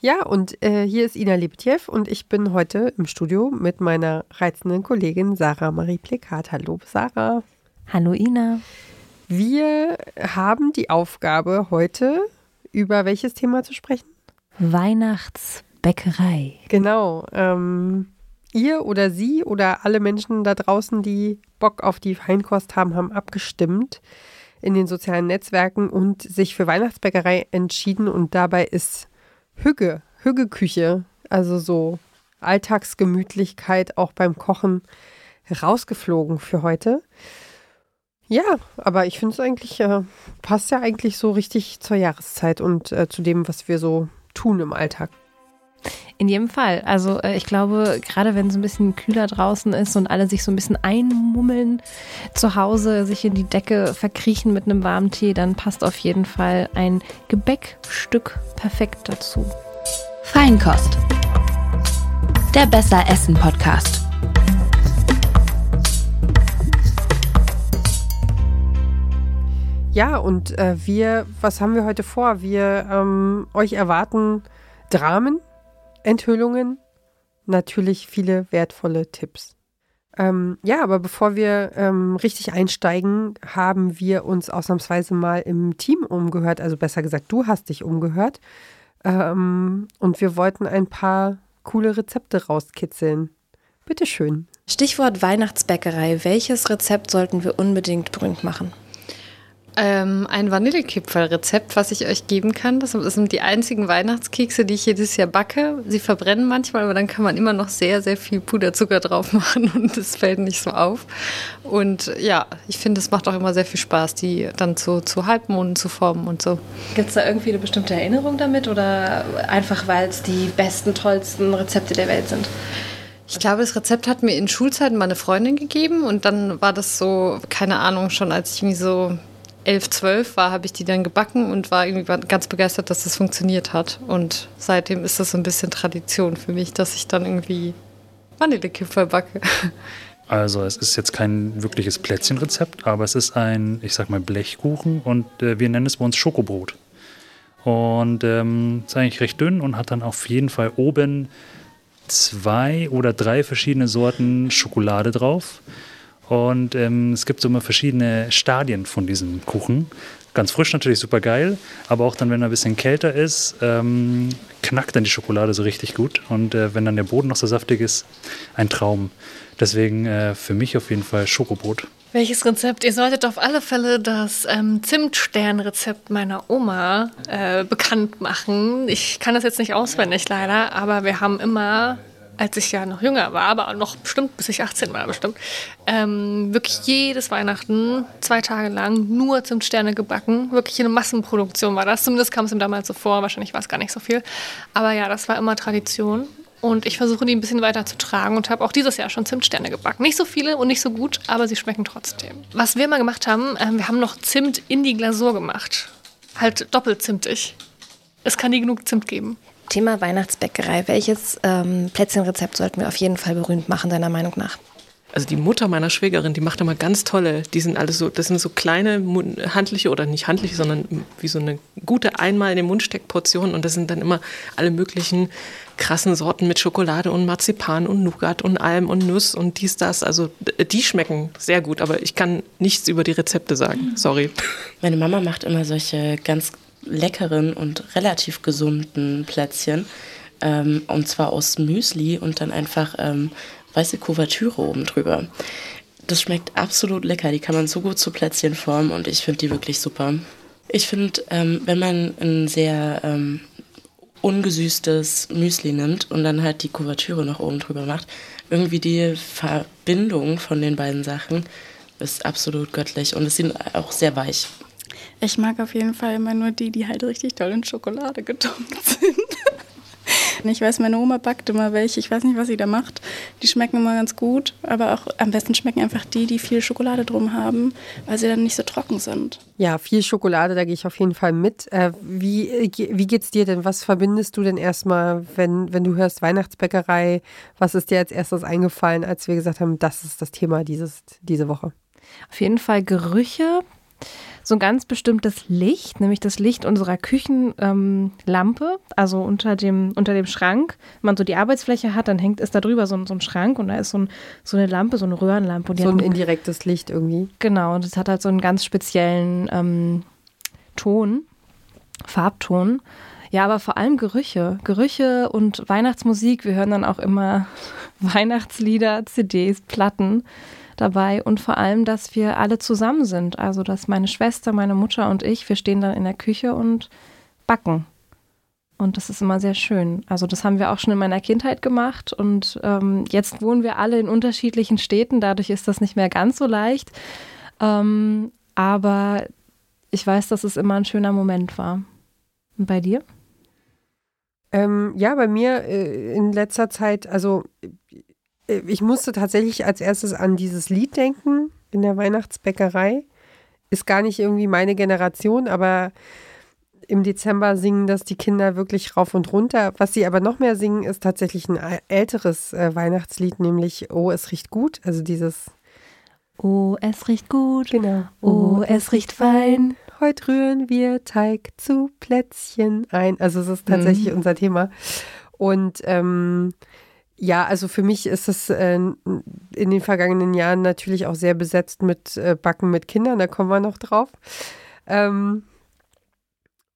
Ja, und äh, hier ist Ina Lebetjew und ich bin heute im Studio mit meiner reizenden Kollegin Sarah Marie Plekat. Hallo, Sarah. Hallo, Ina. Wir haben die Aufgabe, heute über welches Thema zu sprechen? Weihnachtsbäckerei. Genau. Ähm, ihr oder sie oder alle Menschen da draußen, die Bock auf die Feinkost haben, haben abgestimmt in den sozialen Netzwerken und sich für Weihnachtsbäckerei entschieden. Und dabei ist Hügge, Hügge-Küche, also so Alltagsgemütlichkeit auch beim Kochen, rausgeflogen für heute. Ja, aber ich finde es eigentlich, äh, passt ja eigentlich so richtig zur Jahreszeit und äh, zu dem, was wir so tun im Alltag. In jedem Fall. Also äh, ich glaube, gerade wenn es ein bisschen kühler draußen ist und alle sich so ein bisschen einmummeln zu Hause, sich in die Decke verkriechen mit einem warmen Tee, dann passt auf jeden Fall ein Gebäckstück perfekt dazu. Feinkost. Der Besser Essen Podcast. Ja, und äh, wir, was haben wir heute vor? Wir ähm, euch erwarten Dramen, Enthüllungen, natürlich viele wertvolle Tipps. Ähm, ja, aber bevor wir ähm, richtig einsteigen, haben wir uns ausnahmsweise mal im Team umgehört. Also besser gesagt, du hast dich umgehört. Ähm, und wir wollten ein paar coole Rezepte rauskitzeln. Bitteschön. Stichwort Weihnachtsbäckerei. Welches Rezept sollten wir unbedingt berühmt machen? Ähm, ein Vanillekipferl-Rezept, was ich euch geben kann. Das sind die einzigen Weihnachtskekse, die ich jedes Jahr backe. Sie verbrennen manchmal, aber dann kann man immer noch sehr, sehr viel Puderzucker drauf machen und es fällt nicht so auf. Und ja, ich finde, es macht auch immer sehr viel Spaß, die dann zu, zu Halbmonden zu formen und so. Gibt es da irgendwie eine bestimmte Erinnerung damit oder einfach, weil es die besten, tollsten Rezepte der Welt sind? Ich glaube, das Rezept hat mir in Schulzeiten meine Freundin gegeben und dann war das so, keine Ahnung, schon als ich irgendwie so 11, 12 war, habe ich die dann gebacken und war irgendwie ganz begeistert, dass das funktioniert hat. Und seitdem ist das so ein bisschen Tradition für mich, dass ich dann irgendwie Vanillekipferl backe. Also es ist jetzt kein wirkliches Plätzchenrezept, aber es ist ein, ich sag mal, Blechkuchen und äh, wir nennen es bei uns Schokobrot. Und ähm, ist eigentlich recht dünn und hat dann auf jeden Fall oben zwei oder drei verschiedene Sorten Schokolade drauf. Und ähm, es gibt so immer verschiedene Stadien von diesem Kuchen. Ganz frisch natürlich super geil, aber auch dann, wenn er ein bisschen kälter ist, ähm, knackt dann die Schokolade so richtig gut. Und äh, wenn dann der Boden noch so saftig ist, ein Traum. Deswegen äh, für mich auf jeden Fall Schokobrot. Welches Rezept? Ihr solltet auf alle Fälle das ähm, Zimtsternrezept meiner Oma äh, bekannt machen. Ich kann das jetzt nicht auswendig leider, aber wir haben immer als ich ja noch jünger war, aber noch bestimmt, bis ich 18 war bestimmt, ähm, wirklich jedes Weihnachten zwei Tage lang nur Zimtsterne gebacken. Wirklich eine Massenproduktion war das. Zumindest kam es ihm damals so vor. Wahrscheinlich war es gar nicht so viel. Aber ja, das war immer Tradition. Und ich versuche die ein bisschen weiter zu tragen und habe auch dieses Jahr schon Zimtsterne gebacken. Nicht so viele und nicht so gut, aber sie schmecken trotzdem. Was wir mal gemacht haben, äh, wir haben noch Zimt in die Glasur gemacht. Halt doppelzimtig. Es kann nie genug Zimt geben. Thema Weihnachtsbäckerei. Welches ähm, Plätzchenrezept sollten wir auf jeden Fall berühmt machen, deiner Meinung nach? Also die Mutter meiner Schwägerin, die macht immer ganz tolle, die sind alles so, das sind so kleine handliche oder nicht handliche, sondern wie so eine gute einmal in den Mund Portion und das sind dann immer alle möglichen krassen Sorten mit Schokolade und Marzipan und Nougat und Alm und Nuss und dies, das. Also die schmecken sehr gut, aber ich kann nichts über die Rezepte sagen. Sorry. Meine Mama macht immer solche ganz leckeren und relativ gesunden Plätzchen. Ähm, und zwar aus Müsli und dann einfach ähm, weiße Kuvertüre oben drüber. Das schmeckt absolut lecker. Die kann man so gut zu Plätzchen formen und ich finde die wirklich super. Ich finde, ähm, wenn man ein sehr ähm, ungesüßtes Müsli nimmt und dann halt die Kuvertüre noch oben drüber macht, irgendwie die Verbindung von den beiden Sachen ist absolut göttlich und es sind auch sehr weich. Ich mag auf jeden Fall immer nur die, die halt richtig toll in Schokolade getunkt sind. Ich weiß, meine Oma backt immer welche. Ich weiß nicht, was sie da macht. Die schmecken immer ganz gut. Aber auch am besten schmecken einfach die, die viel Schokolade drum haben, weil sie dann nicht so trocken sind. Ja, viel Schokolade, da gehe ich auf jeden Fall mit. Äh, wie, wie geht's dir denn? Was verbindest du denn erstmal, wenn, wenn du hörst Weihnachtsbäckerei? Was ist dir als erstes eingefallen, als wir gesagt haben, das ist das Thema dieses, diese Woche? Auf jeden Fall Gerüche so ein ganz bestimmtes Licht, nämlich das Licht unserer Küchenlampe, ähm, also unter dem, unter dem Schrank. Wenn man so die Arbeitsfläche hat, dann hängt ist da drüber so, so ein Schrank und da ist so, ein, so eine Lampe, so eine Röhrenlampe. so ein indirektes Licht irgendwie. Genau, und das hat halt so einen ganz speziellen ähm, Ton, Farbton. Ja, aber vor allem Gerüche. Gerüche und Weihnachtsmusik. Wir hören dann auch immer Weihnachtslieder, CDs, Platten dabei und vor allem, dass wir alle zusammen sind. Also, dass meine Schwester, meine Mutter und ich, wir stehen dann in der Küche und backen. Und das ist immer sehr schön. Also das haben wir auch schon in meiner Kindheit gemacht. Und ähm, jetzt wohnen wir alle in unterschiedlichen Städten. Dadurch ist das nicht mehr ganz so leicht. Ähm, aber ich weiß, dass es immer ein schöner Moment war. Und bei dir? Ähm, ja, bei mir äh, in letzter Zeit, also ich musste tatsächlich als erstes an dieses Lied denken in der Weihnachtsbäckerei. Ist gar nicht irgendwie meine Generation, aber im Dezember singen das die Kinder wirklich rauf und runter. Was sie aber noch mehr singen, ist tatsächlich ein älteres äh, Weihnachtslied, nämlich Oh, es riecht gut. Also dieses Oh, es riecht gut. Genau. Oh, es riecht fein. Heute rühren wir Teig zu Plätzchen ein. Also es ist tatsächlich mhm. unser Thema. Und ähm, ja, also für mich ist es äh, in den vergangenen Jahren natürlich auch sehr besetzt mit äh, Backen mit Kindern, da kommen wir noch drauf. Ähm,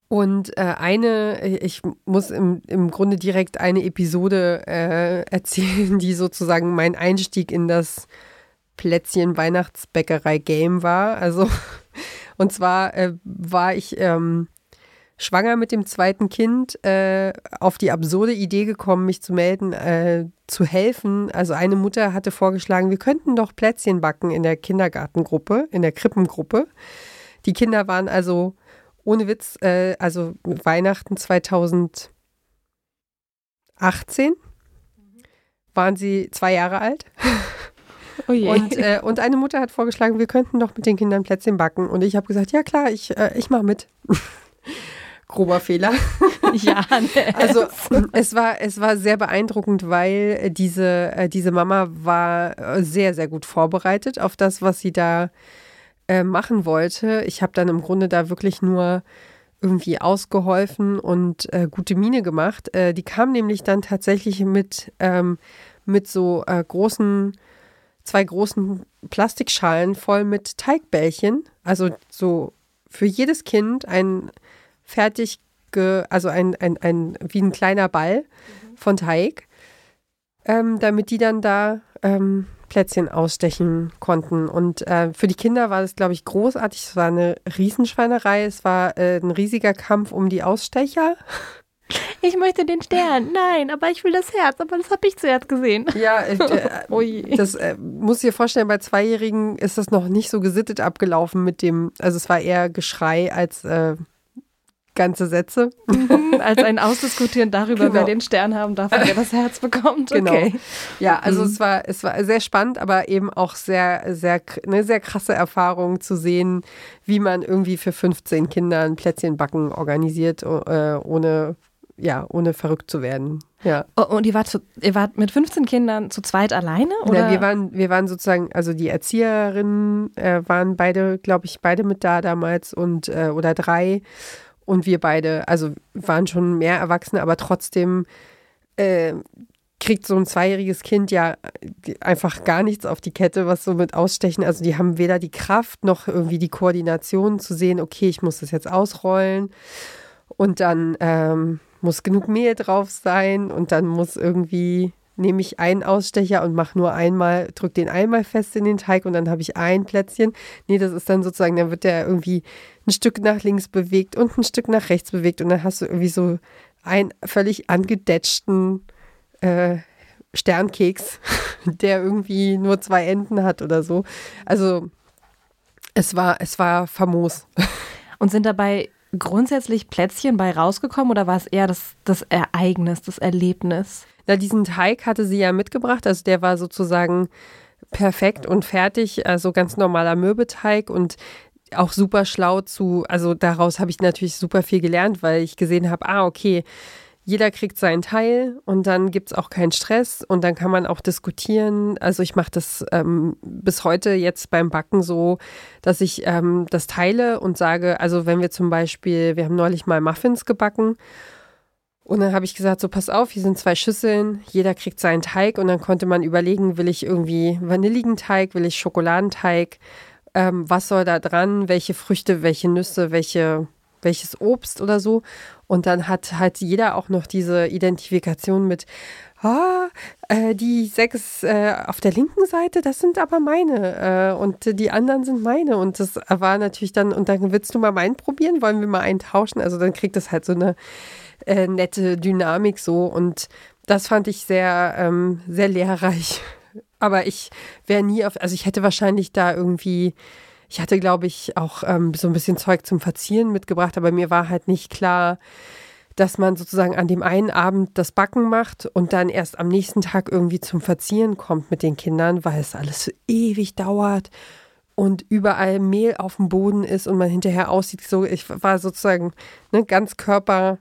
und äh, eine, ich muss im, im Grunde direkt eine Episode äh, erzählen, die sozusagen mein Einstieg in das Plätzchen Weihnachtsbäckerei Game war. Also, und zwar äh, war ich ähm, schwanger mit dem zweiten Kind äh, auf die absurde Idee gekommen, mich zu melden, äh, zu helfen. Also eine Mutter hatte vorgeschlagen, wir könnten doch Plätzchen backen in der Kindergartengruppe, in der Krippengruppe. Die Kinder waren also ohne Witz, äh, also Weihnachten 2018 waren sie zwei Jahre alt. Oh und, äh, und eine Mutter hat vorgeschlagen, wir könnten doch mit den Kindern Plätzchen backen. Und ich habe gesagt, ja klar, ich, äh, ich mache mit. Grober Fehler. ja, ne. also es war, es war sehr beeindruckend, weil diese, äh, diese Mama war äh, sehr, sehr gut vorbereitet auf das, was sie da äh, machen wollte. Ich habe dann im Grunde da wirklich nur irgendwie ausgeholfen und äh, gute Miene gemacht. Äh, die kam nämlich dann tatsächlich mit, ähm, mit so großen zwei großen Plastikschalen voll mit Teigbällchen. Also so für jedes Kind ein fertig, ge, also ein, ein, ein, wie ein kleiner Ball von Teig, ähm, damit die dann da ähm, Plätzchen ausstechen konnten. Und äh, für die Kinder war das, glaube ich, großartig. Es war eine Riesenschweinerei. Es war äh, ein riesiger Kampf um die Ausstecher. Ich möchte den Stern. Nein, aber ich will das Herz. Aber das habe ich zuerst gesehen. Ja, äh, äh das äh, muss ich dir vorstellen, bei Zweijährigen ist das noch nicht so gesittet abgelaufen mit dem, also es war eher Geschrei als äh, ganze Sätze. Mhm, als ein Ausdiskutieren darüber, genau. wer den Stern haben darf und wer das Herz bekommt. Genau. Okay. Ja, also mhm. es war, es war sehr spannend, aber eben auch sehr, sehr, eine sehr krasse Erfahrung zu sehen, wie man irgendwie für 15 Kinder ein Plätzchenbacken organisiert, äh, ohne ja, ohne verrückt zu werden. Ja. Oh, und ihr wart, zu, ihr wart mit 15 Kindern zu zweit alleine? Oder? Ja, wir waren, wir waren sozusagen, also die Erzieherinnen äh, waren beide, glaube ich, beide mit da damals und äh, oder drei. Und wir beide, also waren schon mehr Erwachsene, aber trotzdem äh, kriegt so ein zweijähriges Kind ja einfach gar nichts auf die Kette, was so mit Ausstechen. Also die haben weder die Kraft noch irgendwie die Koordination zu sehen, okay, ich muss das jetzt ausrollen. Und dann ähm, muss genug Mehl drauf sein und dann muss irgendwie nehme ich einen Ausstecher und mache nur einmal, drücke den einmal fest in den Teig und dann habe ich ein Plätzchen. Nee, das ist dann sozusagen, dann wird der irgendwie ein Stück nach links bewegt und ein Stück nach rechts bewegt und dann hast du irgendwie so einen völlig angedetschten äh, Sternkeks, der irgendwie nur zwei Enden hat oder so. Also es war, es war famos. Und sind dabei grundsätzlich Plätzchen bei rausgekommen oder war es eher das, das Ereignis, das Erlebnis? Na, diesen Teig hatte sie ja mitgebracht, also der war sozusagen perfekt und fertig, also ganz normaler Mürbeteig und auch super schlau zu, also daraus habe ich natürlich super viel gelernt, weil ich gesehen habe, ah, okay, jeder kriegt seinen Teil und dann gibt es auch keinen Stress und dann kann man auch diskutieren. Also ich mache das ähm, bis heute jetzt beim Backen so, dass ich ähm, das teile und sage, also wenn wir zum Beispiel, wir haben neulich mal Muffins gebacken und dann habe ich gesagt, so pass auf, hier sind zwei Schüsseln, jeder kriegt seinen Teig und dann konnte man überlegen, will ich irgendwie vanilligen Teig, will ich Schokoladenteig, ähm, was soll da dran, welche Früchte, welche Nüsse, welche, welches Obst oder so. Und dann hat halt jeder auch noch diese Identifikation mit, ah, äh, die sechs äh, auf der linken Seite, das sind aber meine äh, und die anderen sind meine. Und das war natürlich dann, und dann willst du mal meinen probieren, wollen wir mal einen tauschen? Also dann kriegt das halt so eine äh, nette Dynamik so und das fand ich sehr, ähm, sehr lehrreich. Aber ich wäre nie auf, also ich hätte wahrscheinlich da irgendwie, ich hatte glaube ich auch ähm, so ein bisschen Zeug zum Verzieren mitgebracht, aber mir war halt nicht klar, dass man sozusagen an dem einen Abend das Backen macht und dann erst am nächsten Tag irgendwie zum Verzieren kommt mit den Kindern, weil es alles so ewig dauert und überall Mehl auf dem Boden ist und man hinterher aussieht, so ich war sozusagen ne, ganz Körper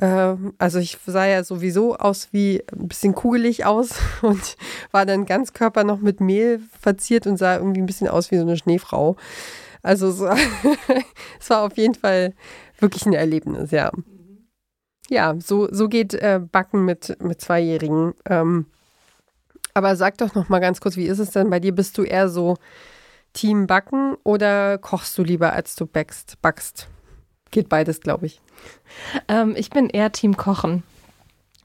also ich sah ja sowieso aus wie ein bisschen kugelig aus und war dann ganz Körper noch mit Mehl verziert und sah irgendwie ein bisschen aus wie so eine Schneefrau. Also so, es war auf jeden Fall wirklich ein Erlebnis, ja. Ja, so, so geht äh, Backen mit, mit Zweijährigen. Ähm, aber sag doch noch mal ganz kurz, wie ist es denn bei dir? Bist du eher so Team Backen oder kochst du lieber, als du backst, backst? Geht beides, glaube ich. Ähm, ich bin eher Team Kochen.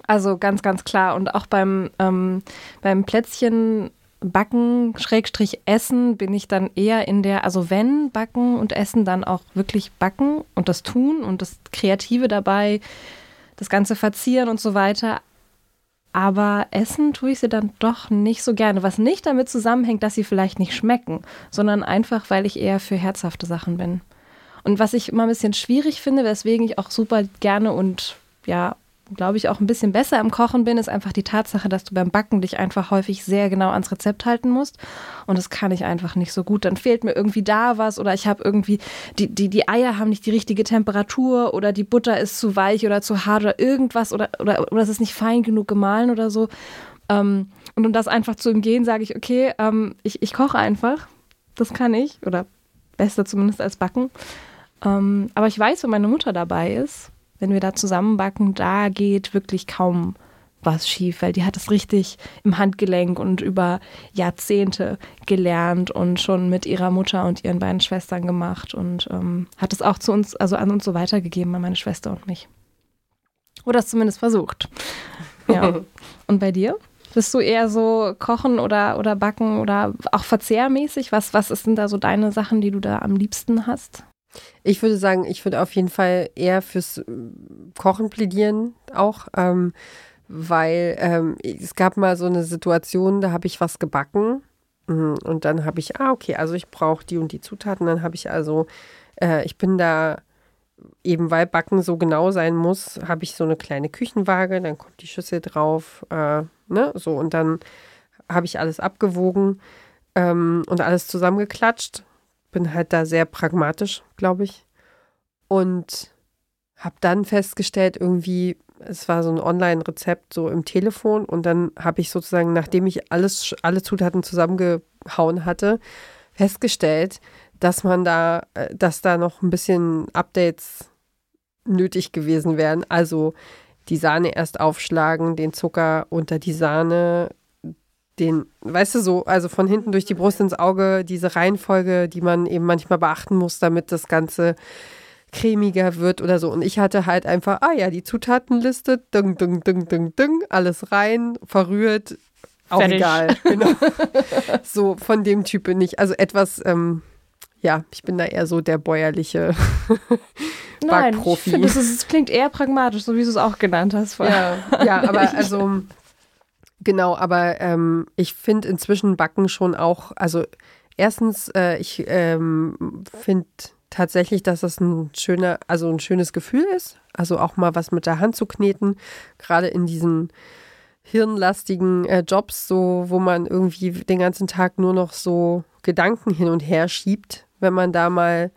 Also ganz, ganz klar. Und auch beim, ähm, beim Plätzchen Backen, Schrägstrich Essen, bin ich dann eher in der, also wenn Backen und Essen, dann auch wirklich backen und das tun und das Kreative dabei, das ganze Verzieren und so weiter. Aber essen tue ich sie dann doch nicht so gerne. Was nicht damit zusammenhängt, dass sie vielleicht nicht schmecken, sondern einfach, weil ich eher für herzhafte Sachen bin. Und was ich immer ein bisschen schwierig finde, weswegen ich auch super gerne und ja, glaube ich, auch ein bisschen besser im Kochen bin, ist einfach die Tatsache, dass du beim Backen dich einfach häufig sehr genau ans Rezept halten musst. Und das kann ich einfach nicht so gut. Dann fehlt mir irgendwie da was oder ich habe irgendwie, die, die, die Eier haben nicht die richtige Temperatur oder die Butter ist zu weich oder zu hart oder irgendwas oder, oder, oder es ist nicht fein genug gemahlen oder so. Ähm, und um das einfach zu umgehen, sage ich, okay, ähm, ich, ich koche einfach. Das kann ich. Oder besser zumindest als Backen. Ähm, aber ich weiß, wenn meine Mutter dabei ist, wenn wir da zusammenbacken, da geht wirklich kaum was schief, weil die hat es richtig im Handgelenk und über Jahrzehnte gelernt und schon mit ihrer Mutter und ihren beiden Schwestern gemacht und ähm, hat es auch zu uns, also an uns so weitergegeben, an meine Schwester und mich. Oder es zumindest versucht. Ja. und bei dir? Bist du eher so kochen oder, oder backen oder auch verzehrmäßig? Was, was sind da so deine Sachen, die du da am liebsten hast? Ich würde sagen, ich würde auf jeden Fall eher fürs äh, Kochen plädieren auch, ähm, weil ähm, es gab mal so eine Situation, da habe ich was gebacken mhm, und dann habe ich, ah okay, also ich brauche die und die Zutaten, dann habe ich also, äh, ich bin da eben weil Backen so genau sein muss, habe ich so eine kleine Küchenwaage, dann kommt die Schüssel drauf, äh, ne, so und dann habe ich alles abgewogen ähm, und alles zusammengeklatscht bin halt da sehr pragmatisch, glaube ich. Und habe dann festgestellt, irgendwie, es war so ein Online-Rezept so im Telefon und dann habe ich sozusagen, nachdem ich alles, alle Zutaten zusammengehauen hatte, festgestellt, dass man da, äh, dass da noch ein bisschen Updates nötig gewesen wären. Also die Sahne erst aufschlagen, den Zucker unter die Sahne den, weißt du, so, also von hinten durch die Brust ins Auge, diese Reihenfolge, die man eben manchmal beachten muss, damit das Ganze cremiger wird oder so. Und ich hatte halt einfach, ah ja, die Zutatenliste, dung, dung, dung, dung, dung, alles rein, verrührt, auch Fertig. egal. Genau. so von dem Typ bin ich. Also etwas, ähm, ja, ich bin da eher so der bäuerliche Backprofi. Nein, ich finde, es klingt eher pragmatisch, so wie du es auch genannt hast. Ja, ja, aber also Genau, aber ähm, ich finde inzwischen Backen schon auch, also erstens, äh, ich ähm, finde tatsächlich, dass das ein schöner, also ein schönes Gefühl ist. Also auch mal was mit der Hand zu kneten, gerade in diesen hirnlastigen äh, Jobs, so wo man irgendwie den ganzen Tag nur noch so Gedanken hin und her schiebt, wenn man da mal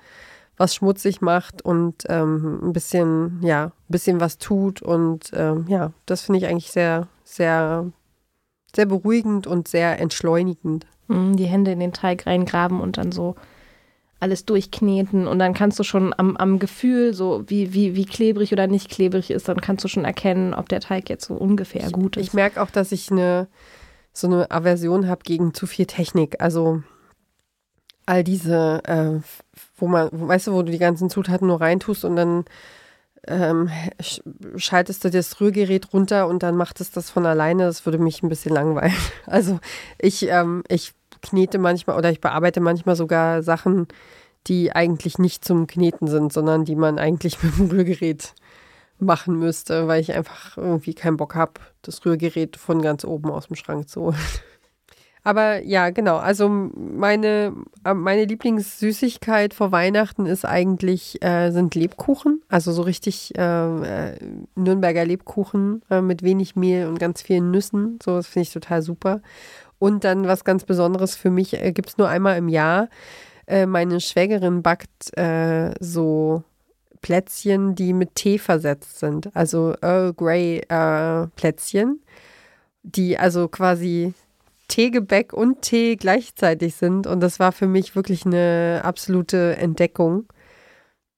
was schmutzig macht und ähm, ein bisschen, ja, ein bisschen was tut. Und ähm, ja, das finde ich eigentlich sehr, sehr, sehr beruhigend und sehr entschleunigend. Mhm, Die Hände in den Teig reingraben und dann so alles durchkneten und dann kannst du schon am, am Gefühl, so wie, wie, wie klebrig oder nicht klebrig ist, dann kannst du schon erkennen, ob der Teig jetzt so ungefähr gut ist. Ich merke auch, dass ich eine so eine Aversion habe gegen zu viel Technik. Also all diese, äh, wo man, weißt du, wo du die ganzen Zutaten nur reintust und dann ähm, sch- schaltest du das Rührgerät runter und dann macht es das von alleine. Das würde mich ein bisschen langweilen. Also ich, ähm, ich knete manchmal oder ich bearbeite manchmal sogar Sachen, die eigentlich nicht zum Kneten sind, sondern die man eigentlich mit dem Rührgerät machen müsste, weil ich einfach irgendwie keinen Bock habe, das Rührgerät von ganz oben aus dem Schrank zu holen. Aber ja, genau. Also meine, äh, meine Lieblingssüßigkeit vor Weihnachten ist eigentlich, äh, sind Lebkuchen. Also so richtig äh, äh, Nürnberger Lebkuchen äh, mit wenig Mehl und ganz vielen Nüssen. So, das finde ich total super. Und dann was ganz Besonderes für mich, äh, gibt es nur einmal im Jahr. Äh, meine Schwägerin backt so Plätzchen, die mit Tee versetzt sind. Also Earl Grey Plätzchen, die also quasi Teegebäck und Tee gleichzeitig sind. Und das war für mich wirklich eine absolute Entdeckung,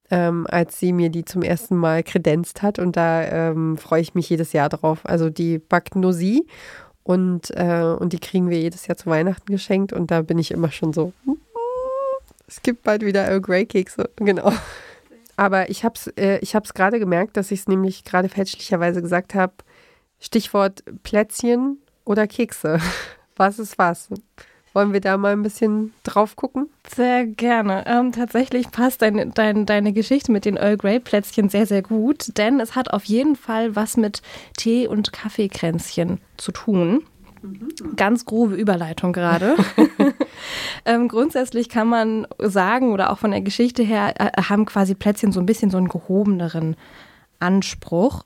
ähm, als sie mir die zum ersten Mal kredenzt hat. Und da ähm, freue ich mich jedes Jahr drauf. Also die backt nur sie und, äh, und die kriegen wir jedes Jahr zu Weihnachten geschenkt. Und da bin ich immer schon so, es gibt bald wieder Earl Grey Kekse. Genau. Aber ich habe es äh, gerade gemerkt, dass ich es nämlich gerade fälschlicherweise gesagt habe. Stichwort Plätzchen oder Kekse. Was ist was? Wollen wir da mal ein bisschen drauf gucken? Sehr gerne. Ähm, tatsächlich passt deine, dein, deine Geschichte mit den Earl Grey Plätzchen sehr, sehr gut, denn es hat auf jeden Fall was mit Tee- und Kaffeekränzchen zu tun. Ganz grobe Überleitung gerade. ähm, grundsätzlich kann man sagen, oder auch von der Geschichte her, äh, haben quasi Plätzchen so ein bisschen so einen gehobeneren Anspruch.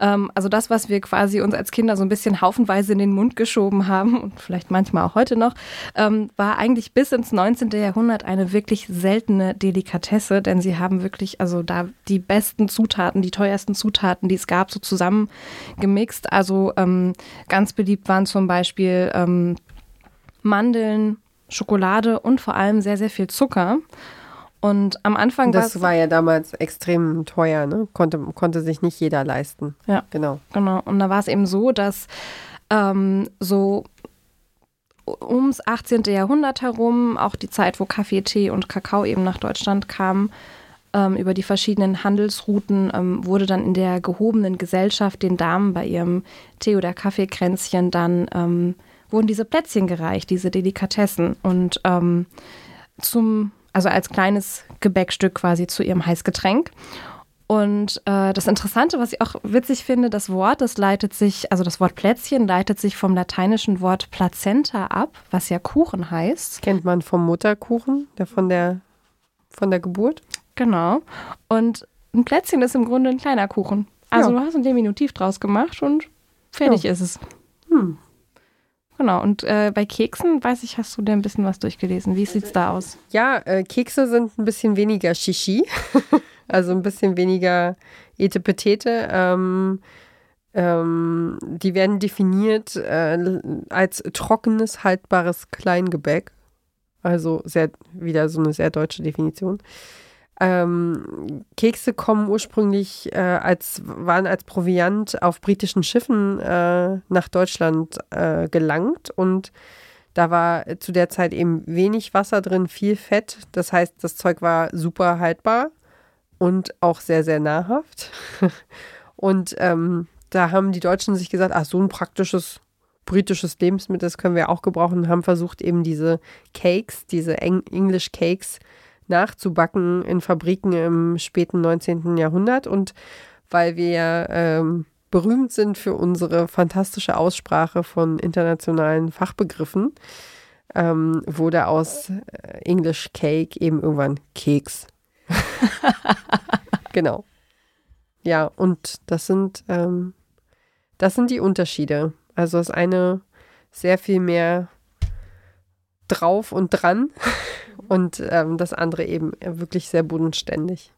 Ähm, also das, was wir quasi uns als Kinder so ein bisschen haufenweise in den Mund geschoben haben und vielleicht manchmal auch heute noch, ähm, war eigentlich bis ins 19. Jahrhundert eine wirklich seltene Delikatesse, denn sie haben wirklich, also da die besten Zutaten, die teuersten Zutaten, die es gab, so zusammengemixt. Also ähm, ganz beliebt waren zum Beispiel ähm, Mandeln, Schokolade und vor allem sehr, sehr viel Zucker. Und am Anfang war Das war ja damals extrem teuer, ne? Konnte, konnte sich nicht jeder leisten. Ja. Genau. Genau. Und da war es eben so, dass ähm, so ums 18. Jahrhundert herum, auch die Zeit, wo Kaffee, Tee und Kakao eben nach Deutschland kamen, ähm, über die verschiedenen Handelsrouten ähm, wurde dann in der gehobenen Gesellschaft den Damen bei ihrem Tee- oder Kaffeekränzchen dann ähm, wurden diese Plätzchen gereicht, diese Delikatessen. Und ähm, zum, also als kleines Gebäckstück quasi zu ihrem Heißgetränk. Und äh, das Interessante, was ich auch witzig finde, das Wort, das leitet sich, also das Wort Plätzchen leitet sich vom lateinischen Wort Plazenta ab, was ja Kuchen heißt. Kennt man vom Mutterkuchen, der von der, von der Geburt? Genau. Und ein Plätzchen ist im Grunde ein kleiner Kuchen. Also Ja. du hast ein Diminutiv draus gemacht und fertig ist es. Hm. Genau. Und äh, bei Keksen, weiß ich, hast du dir ein bisschen was durchgelesen. Wie sieht's da aus? Ja, äh, Kekse sind ein bisschen weniger Shishi, also ein bisschen weniger Etepetete. Ähm, ähm, die werden definiert äh, als trockenes, haltbares Kleingebäck. Also sehr, wieder so eine sehr deutsche Definition. Ähm, Kekse kommen ursprünglich äh, als, waren als Proviant auf britischen Schiffen äh, nach Deutschland äh, gelangt und da war zu der Zeit eben wenig Wasser drin, viel Fett. Das heißt, das Zeug war super haltbar und auch sehr, sehr nahrhaft. Und ähm, da haben die Deutschen sich gesagt, ach, so ein praktisches britisches Lebensmittel, das können wir auch gebrauchen, haben versucht, eben diese Cakes, diese Eng English Cakes nachzubacken in Fabriken im späten 19. Jahrhundert. Und weil wir ähm, berühmt sind für unsere fantastische Aussprache von internationalen Fachbegriffen, ähm, wurde aus äh, English Cake eben irgendwann Keks. genau. Ja, und das sind, ähm, das sind die Unterschiede. Also das eine sehr viel mehr drauf und dran Und ähm, das andere eben wirklich sehr bodenständig.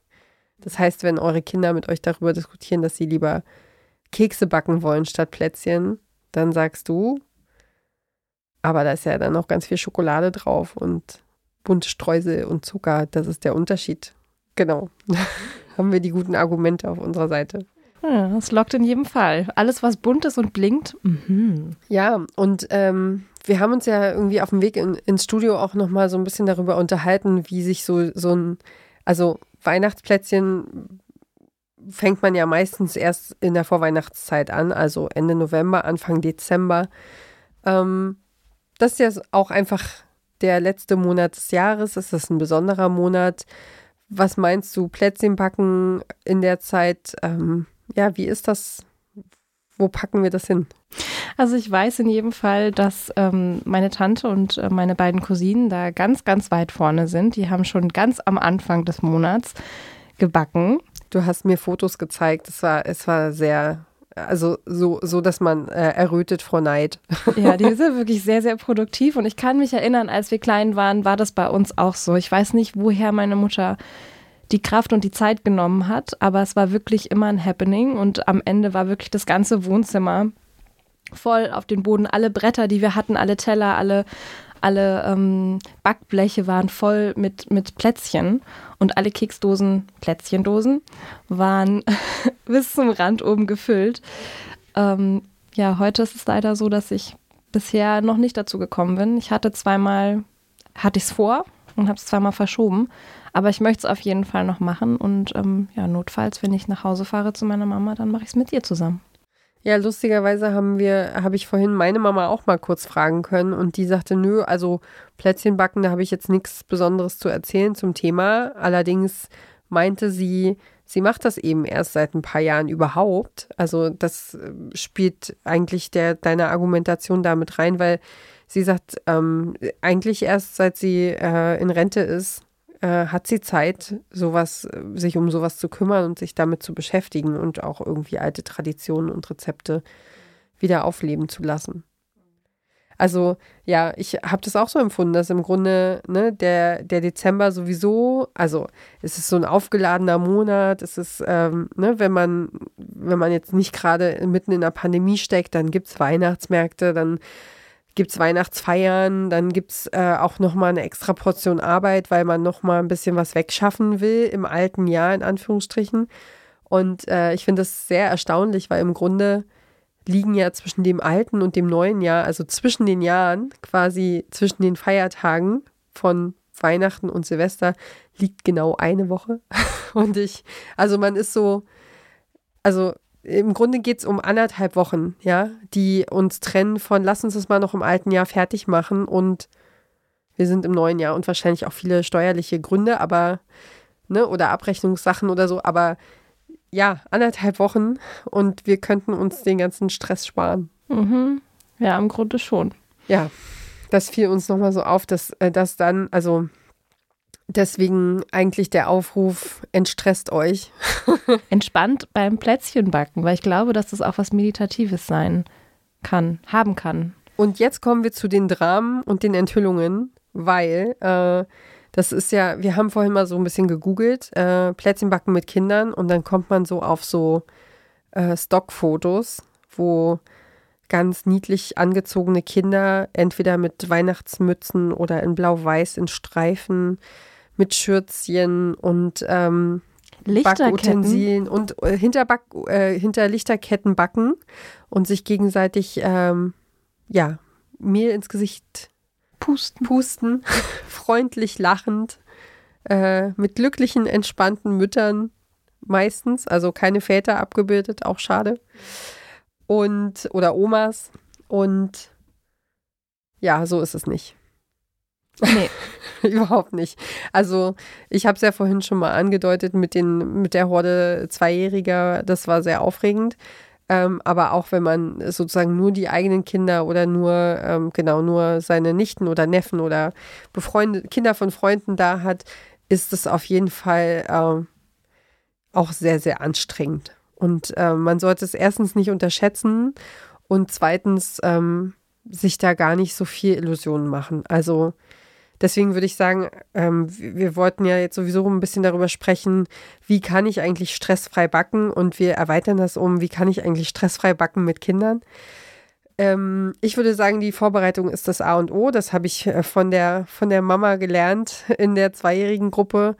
Das heißt, wenn eure Kinder mit euch darüber diskutieren, dass sie lieber Kekse backen wollen statt Plätzchen, dann sagst du, aber da ist ja dann noch ganz viel Schokolade drauf und bunte Streusel und Zucker. Das ist der Unterschied. Genau. Haben wir die guten Argumente auf unserer Seite. Ja, das lockt in jedem Fall. Alles, was bunt ist und blinkt. Mhm. Ja, und ähm, wir haben uns ja irgendwie auf dem Weg in, ins Studio auch nochmal so ein bisschen darüber unterhalten, wie sich so, so ein, also Weihnachtsplätzchen fängt man ja meistens erst in der Vorweihnachtszeit an, also Ende November, Anfang Dezember. Ähm, das ist ja auch einfach der letzte Monat des Jahres. Es ist ein besonderer Monat. Was meinst du, Plätzchen backen in der Zeit? Ähm, ja, wie ist das? Wo packen wir das hin? Also ich weiß in jedem Fall, dass ähm, meine Tante und äh, meine beiden Cousinen da ganz, ganz weit vorne sind. Die haben schon ganz am Anfang des Monats gebacken. Du hast mir Fotos gezeigt. Es war, es war sehr, also so, so dass man äh, errötet vor Neid. Ja, die sind wirklich sehr, sehr produktiv. Und ich kann mich erinnern, als wir klein waren, war das bei uns auch so. Ich weiß nicht, woher meine Mutter die Kraft und die Zeit genommen hat, aber es war wirklich immer ein Happening und am Ende war wirklich das ganze Wohnzimmer voll auf den Boden. Alle Bretter, die wir hatten, alle Teller, alle, alle ähm, Backbleche waren voll mit, mit Plätzchen und alle Keksdosen, Plätzchendosen, waren bis zum Rand oben gefüllt. Ähm, ja, heute ist es leider so, dass ich bisher noch nicht dazu gekommen bin. Ich hatte zweimal, hatte ich es vor und habe es zweimal verschoben. Aber ich möchte es auf jeden Fall noch machen und ähm, ja, notfalls, wenn ich nach Hause fahre zu meiner Mama, dann mache ich es mit ihr zusammen. Ja, lustigerweise haben wir, habe ich vorhin meine Mama auch mal kurz fragen können und die sagte, nö, also Plätzchen backen, da habe ich jetzt nichts Besonderes zu erzählen zum Thema. Allerdings meinte sie, sie macht das eben erst seit ein paar Jahren überhaupt. Also das äh, spielt eigentlich der deine Argumentation damit rein, weil sie sagt, ähm, eigentlich erst seit sie äh, in Rente ist, äh, hat sie Zeit, sowas, sich um sowas zu kümmern und sich damit zu beschäftigen und auch irgendwie alte Traditionen und Rezepte wieder aufleben zu lassen. Also ja, ich habe das auch so empfunden, dass im Grunde ne, der, der Dezember sowieso, also es ist so ein aufgeladener Monat, es ist, ähm, ne, wenn man, wenn man jetzt nicht gerade mitten in der Pandemie steckt, dann gibt es Weihnachtsmärkte, dann gibt es Weihnachtsfeiern, dann gibt es äh, auch nochmal eine extra Portion Arbeit, weil man nochmal ein bisschen was wegschaffen will im alten Jahr, in Anführungsstrichen. Und äh, ich finde das sehr erstaunlich, weil im Grunde liegen ja zwischen dem alten und dem neuen Jahr, also zwischen den Jahren, quasi zwischen den Feiertagen von Weihnachten und Silvester, liegt genau eine Woche. Und ich, also man ist so, also im Grunde geht es um anderthalb Wochen, ja, die uns trennen von, lass uns das mal noch im alten Jahr fertig machen und wir sind im neuen Jahr und wahrscheinlich auch viele steuerliche Gründe, aber, ne, oder Abrechnungssachen oder so, aber ja, anderthalb Wochen und wir könnten uns den ganzen Stress sparen. Mhm. Ja, im Grunde schon. Ja, das fiel uns nochmal so auf, dass, äh, dass dann, also Deswegen eigentlich der Aufruf, entstresst euch. Entspannt beim Plätzchenbacken, weil ich glaube, dass das auch was Meditatives sein kann, haben kann. Und jetzt kommen wir zu den Dramen und den Enthüllungen, weil äh, das ist ja, wir haben vorhin mal so ein bisschen gegoogelt, äh, Plätzchenbacken mit Kindern und dann kommt man so auf so äh, Stockfotos, wo ganz niedlich angezogene Kinder entweder mit Weihnachtsmützen oder in blau-weiß in Streifen mit Schürzchen und ähm, Backutensilien und äh, hinter, Back, äh, hinter Lichterketten backen und sich gegenseitig ähm, ja, Mehl ins Gesicht pusten, pusten freundlich lachend, äh, mit glücklichen, entspannten Müttern meistens, also keine Väter abgebildet, auch schade. Und oder Omas. Und ja, so ist es nicht. Nee. Überhaupt nicht. Also, ich habe es ja vorhin schon mal angedeutet mit, den, mit der Horde Zweijähriger, das war sehr aufregend. Ähm, aber auch wenn man sozusagen nur die eigenen Kinder oder nur, ähm, genau, nur seine Nichten oder Neffen oder Kinder von Freunden da hat, ist es auf jeden Fall ähm, auch sehr, sehr anstrengend. Und äh, man sollte es erstens nicht unterschätzen und zweitens ähm, sich da gar nicht so viel Illusionen machen. Also, Deswegen würde ich sagen, ähm, wir, wollten ja jetzt sowieso ein bisschen darüber sprechen, wie kann ich eigentlich stressfrei backen und wir erweitern das um, wie kann ich eigentlich stressfrei backen mit Kindern. Ähm, ich würde sagen, die Vorbereitung ist das A und O. Das habe ich äh, von der, von der Mama gelernt in der zweijährigen Gruppe.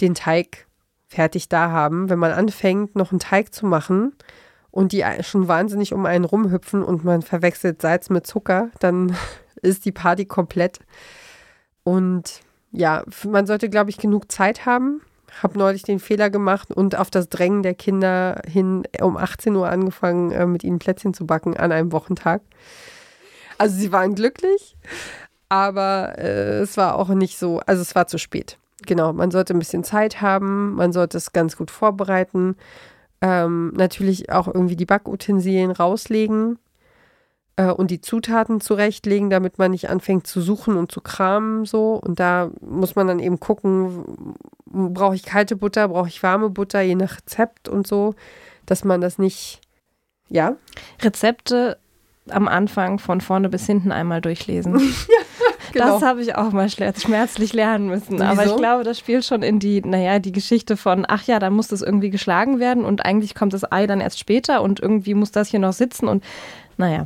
Den Teig fertig da haben. Wenn man anfängt, noch einen Teig zu machen und die schon wahnsinnig um einen rumhüpfen und man verwechselt Salz mit Zucker, dann ist die Party komplett. Und ja, man sollte, glaube ich, genug Zeit haben. Habe neulich den Fehler gemacht und auf das Drängen der Kinder hin um 18 Uhr angefangen, äh, mit ihnen Plätzchen zu backen an einem Wochentag. Also sie waren glücklich, aber äh, es war auch nicht so, also es war zu spät. Genau, man sollte ein bisschen Zeit haben, man sollte es ganz gut vorbereiten. Ähm, natürlich auch irgendwie die Backutensilien rauslegen äh, und die Zutaten zurechtlegen, damit man nicht anfängt zu suchen und zu kramen so. Und da muss man dann eben gucken, brauche ich kalte Butter, brauche ich warme Butter, je nach Rezept und so, dass man das nicht, ja. Rezepte am Anfang von vorne bis hinten einmal durchlesen. Genau. Das habe ich auch mal schmerzlich lernen müssen. Aber Wieso? ich glaube, das spielt schon in die, naja, die Geschichte von, ach ja, da muss das irgendwie geschlagen werden und eigentlich kommt das Ei dann erst später und irgendwie muss das hier noch sitzen und naja.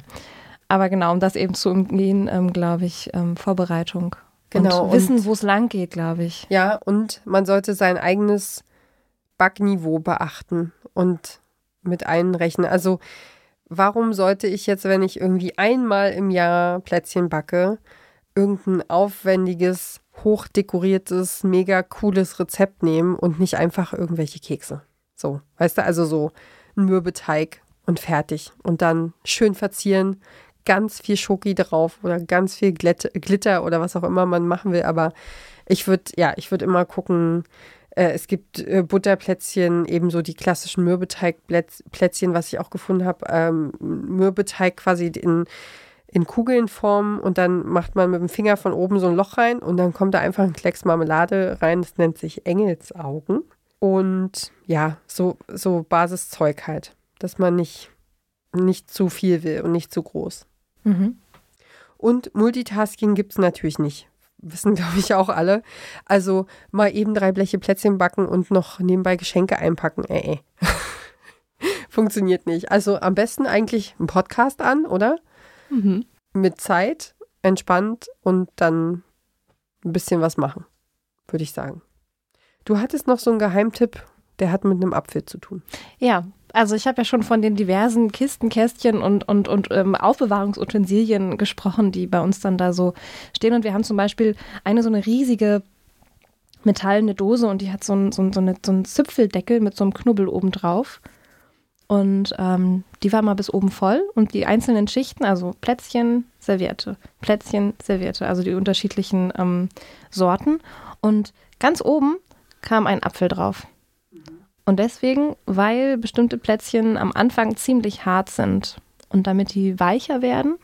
Aber genau, um das eben zu umgehen, ähm, glaube ich, ähm, Vorbereitung. Genau, Und wissen, wo es lang geht, glaube ich. Ja, und man sollte sein eigenes Backniveau beachten und mit einrechnen. Also, warum sollte ich jetzt, wenn ich irgendwie einmal im Jahr Plätzchen backe, irgendein aufwendiges, hochdekoriertes, mega cooles Rezept nehmen und nicht einfach irgendwelche Kekse? So, weißt du, also so ein Mürbeteig und fertig. Und dann schön verzieren, ganz viel Schoki drauf oder ganz viel Glätt- Glitter oder was auch immer man machen will. Aber ich würde, ja, ich würde immer gucken, äh, es gibt äh, Butterplätzchen, ebenso die klassischen Mürbeteigplätzchen, was ich auch gefunden habe. Ähm, Mürbeteig quasi in, in Kugeln und dann macht man mit dem Finger von oben so ein Loch rein und dann kommt da einfach ein Klecks Marmelade rein. Das nennt sich Engelsaugen. Und ja, so, so Basiszeug halt, dass man nicht, nicht zu viel will und nicht zu groß. Mhm. Und Multitasking gibt es natürlich nicht. Wissen, glaube ich, auch alle. Also mal eben drei Bleche Plätzchen backen und noch nebenbei Geschenke einpacken. Äh, äh. Funktioniert nicht. Also am besten eigentlich einen Podcast an, oder? Mhm. Mit Zeit, entspannt und dann ein bisschen was machen, würde ich sagen. Du hattest noch so einen Geheimtipp, der hat mit einem Apfel zu tun. Ja, also ich habe ja schon von den diversen Kisten, Kästchen und, und, und ähm, Aufbewahrungsutensilien gesprochen, die bei uns dann da so stehen. Und wir haben zum Beispiel eine so eine riesige metallene Dose und die hat so einen so ein, so eine, so einen Zipfeldeckel mit so einem Knubbel oben drauf. Und ähm, die war mal bis oben voll und die einzelnen Schichten, also Plätzchen, Serviette, Plätzchen, Serviette, also die unterschiedlichen ähm, Sorten. Und ganz oben kam ein Apfel drauf. Und deswegen, weil bestimmte Plätzchen am Anfang ziemlich hart sind und damit die weicher werden,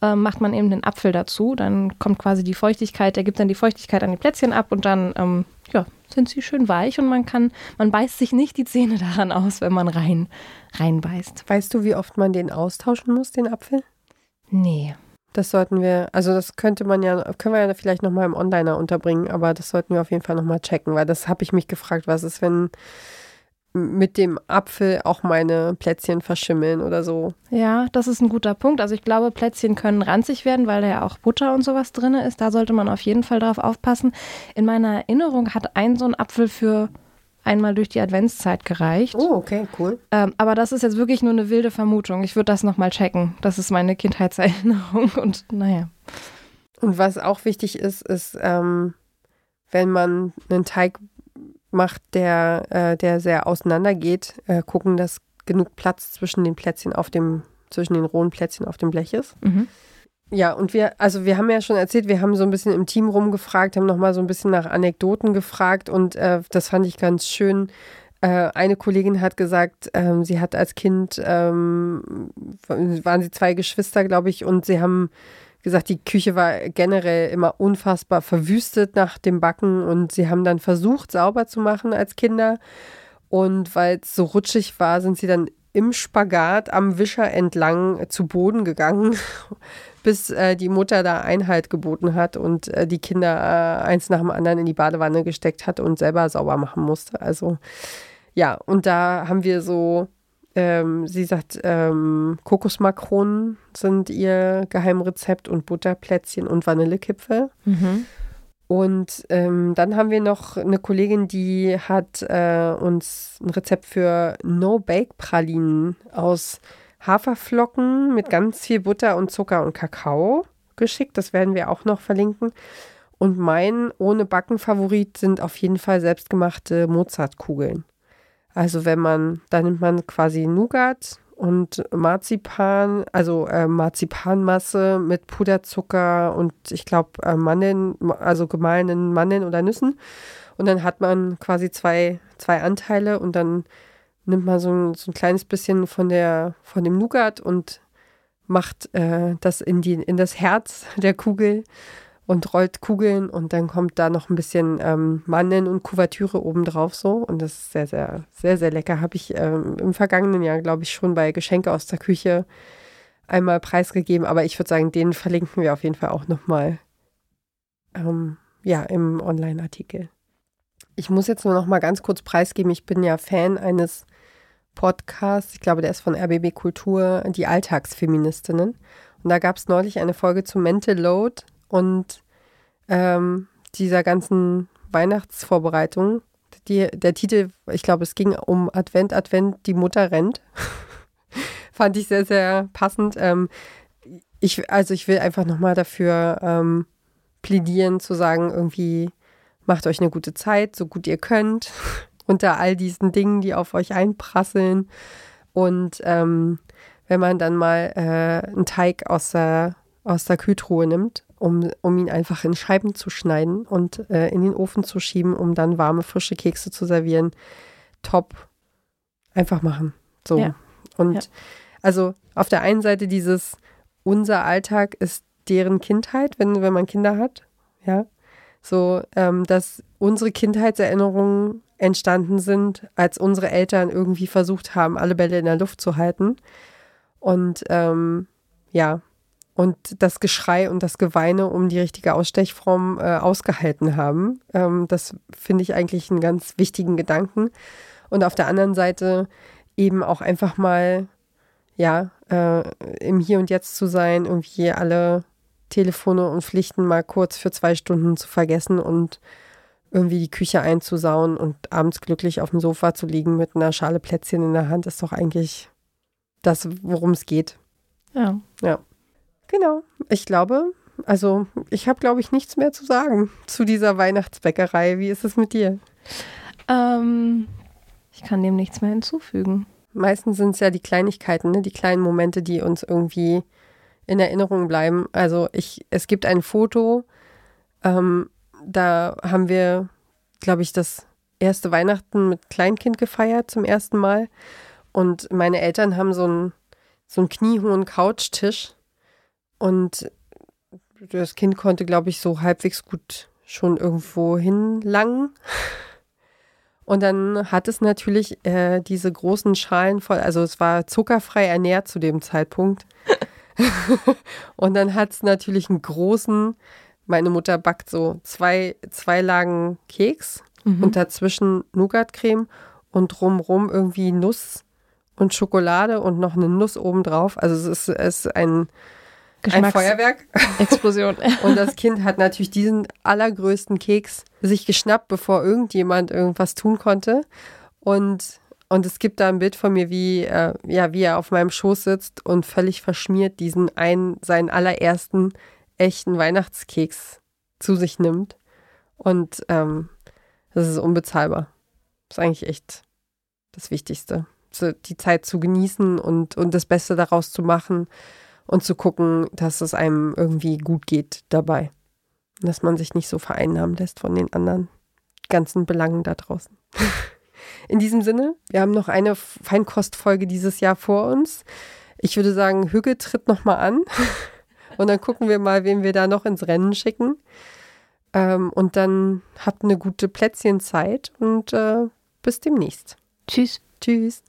äh, macht man eben den Apfel dazu. Dann kommt quasi die Feuchtigkeit, der gibt dann die Feuchtigkeit an die Plätzchen ab und dann ähm, ja, sind sie schön weich und man kann, man beißt sich nicht die Zähne daran aus, wenn man rein, reinbeißt. Weißt du, wie oft man den austauschen muss, den Apfel? Nee. Das sollten wir, also das könnte man ja, können wir ja vielleicht nochmal im Onliner unterbringen, aber das sollten wir auf jeden Fall nochmal checken, weil das habe ich mich gefragt, was ist, wenn mit dem Apfel auch meine Plätzchen verschimmeln oder so. Ja, das ist ein guter Punkt. Also ich glaube, Plätzchen können ranzig werden, weil da ja auch Butter und sowas drin ist. Da sollte man auf jeden Fall drauf aufpassen. In meiner Erinnerung hat ein so ein Apfel für einmal durch die Adventszeit gereicht. Oh, okay, cool. Ähm, aber das ist jetzt wirklich nur eine wilde Vermutung. Ich würde das nochmal checken. Das ist meine Kindheitserinnerung und naja. Und was auch wichtig ist, ist, ähm, wenn man einen Teig macht, der, äh, der sehr auseinander geht, äh, gucken, dass genug Platz zwischen den Plätzchen auf dem, zwischen den rohen Plätzchen auf dem Blech ist. Mhm. Ja, und wir, also wir haben ja schon erzählt, wir haben so ein bisschen im Team rumgefragt, haben nochmal so ein bisschen nach Anekdoten gefragt und äh, das fand ich ganz schön. Äh, eine Kollegin hat gesagt, ähm, sie hat als Kind, ähm, waren sie zwei Geschwister, glaube ich, und sie haben gesagt, die Küche war generell immer unfassbar verwüstet nach dem Backen und sie haben dann versucht, sauber zu machen als Kinder. Und weil es so rutschig war, sind sie dann im Spagat am Wischer entlang zu Boden gegangen bis äh, die Mutter da Einhalt geboten hat und äh, die Kinder äh, eins nach dem anderen in die Badewanne gesteckt hat und selber sauber machen musste. Also ja, und da haben wir so, ähm, sie sagt, ähm, Kokosmakronen sind ihr Geheimrezept und Butterplätzchen und Vanillekipferl. Mhm. Und ähm, dann haben wir noch eine Kollegin, die hat äh, uns ein Rezept für No-Bake-Pralinen aus Haferflocken mit ganz viel Butter und Zucker und Kakao geschickt. Das werden wir auch noch verlinken. Und mein ohne Backen-Favorit sind auf jeden Fall selbstgemachte Mozartkugeln. Also wenn man, da nimmt man quasi Nougat und Marzipan, also äh, Marzipanmasse mit Puderzucker und ich glaube äh, Mandeln, also gemahlenen Mandeln oder Nüssen. Und dann hat man quasi zwei, zwei Anteile und dann nimmt man so ein, so ein kleines bisschen von, der, von dem Nougat und macht äh, das in, die, in das Herz der Kugel und rollt Kugeln und dann kommt da noch ein bisschen ähm, Mandeln und Kuvertüre obendrauf so und das ist sehr, sehr, sehr, sehr lecker. Habe ich ähm, im vergangenen Jahr, glaube ich, schon bei Geschenke aus der Küche einmal preisgegeben, aber ich würde sagen, den verlinken wir auf jeden Fall auch nochmal ähm, ja, im Online-Artikel. Ich muss jetzt nur noch mal ganz kurz preisgeben, ich bin ja Fan eines Podcasts, ich glaube, der ist von RBB Kultur, die Alltagsfeministinnen. Und da gab es neulich eine Folge zu Mental Load und ähm, dieser ganzen Weihnachtsvorbereitung. Die, der Titel, ich glaube, es ging um Advent, Advent, die Mutter rennt. Fand ich sehr, sehr passend. Ähm, ich, also ich will einfach nochmal dafür ähm, plädieren, zu sagen, irgendwie macht euch eine gute Zeit, so gut ihr könnt, unter all diesen Dingen, die auf euch einprasseln. Und ähm, wenn man dann mal äh, einen Teig aus der, aus der Kühltruhe nimmt um, um ihn einfach in Scheiben zu schneiden und äh, in den Ofen zu schieben, um dann warme, frische Kekse zu servieren. Top. Einfach machen. So. Ja. Und Ja. also auf der einen Seite dieses, unser Alltag ist deren Kindheit, wenn, wenn man Kinder hat. Ja. So, ähm, dass unsere Kindheitserinnerungen entstanden sind, als unsere Eltern irgendwie versucht haben, alle Bälle in der Luft zu halten. Und ähm, ja, und das Geschrei und das Geweine um die richtige Ausstechform äh, ausgehalten haben. Ähm, das finde ich eigentlich einen ganz wichtigen Gedanken. Und auf der anderen Seite eben auch einfach mal, ja, äh, im Hier und Jetzt zu sein, irgendwie alle Telefone und Pflichten mal kurz für zwei Stunden zu vergessen und irgendwie die Küche einzusauen und abends glücklich auf dem Sofa zu liegen mit einer Schale Plätzchen in der Hand, ist doch eigentlich das, worum es geht. Ja. Ja. Genau. Ich glaube, also ich habe, glaube ich, nichts mehr zu sagen zu dieser Weihnachtsbäckerei. Wie ist es mit dir? Ähm, ich kann dem nichts mehr hinzufügen. Meistens sind es ja die Kleinigkeiten, ne? die kleinen Momente, die uns irgendwie in Erinnerung bleiben. Also ich, es gibt ein Foto, ähm, da haben wir, glaube ich, das erste Weihnachten mit Kleinkind gefeiert zum ersten Mal. Und meine Eltern haben so einen, so einen kniehohen Couchtisch. Und das Kind konnte, glaube ich, so halbwegs gut schon irgendwo hinlangen. Und dann hat es natürlich äh, diese großen Schalen voll, also es war zuckerfrei ernährt zu dem Zeitpunkt. und dann hat es natürlich einen großen, meine Mutter backt so zwei, zwei Lagen Keks Mhm. und dazwischen Nougatcreme und drumrum irgendwie Nuss und Schokolade und noch eine Nuss obendrauf. Also es ist, es ist ein, ein Geschmacks- Feuerwerk. Explosion. Und das Kind hat natürlich diesen allergrößten Keks sich geschnappt, bevor irgendjemand irgendwas tun konnte. Und, und es gibt da ein Bild von mir, wie, äh, ja, wie er auf meinem Schoß sitzt und völlig verschmiert diesen einen, seinen allerersten echten Weihnachtskeks zu sich nimmt. Und ähm, das ist unbezahlbar. Das ist eigentlich echt das Wichtigste. Die Zeit zu genießen und, und das Beste daraus zu machen und zu gucken, dass es einem irgendwie gut geht dabei. Dass man sich nicht so vereinnahmen lässt von den anderen ganzen Belangen da draußen. In diesem Sinne, wir haben noch eine Feinkostfolge dieses Jahr vor uns. Ich würde sagen, Hügge tritt nochmal an. Und dann gucken wir mal, wen wir da noch ins Rennen schicken. Ähm, und dann habt eine gute Plätzchenzeit und äh, bis demnächst. Tschüss. Tschüss.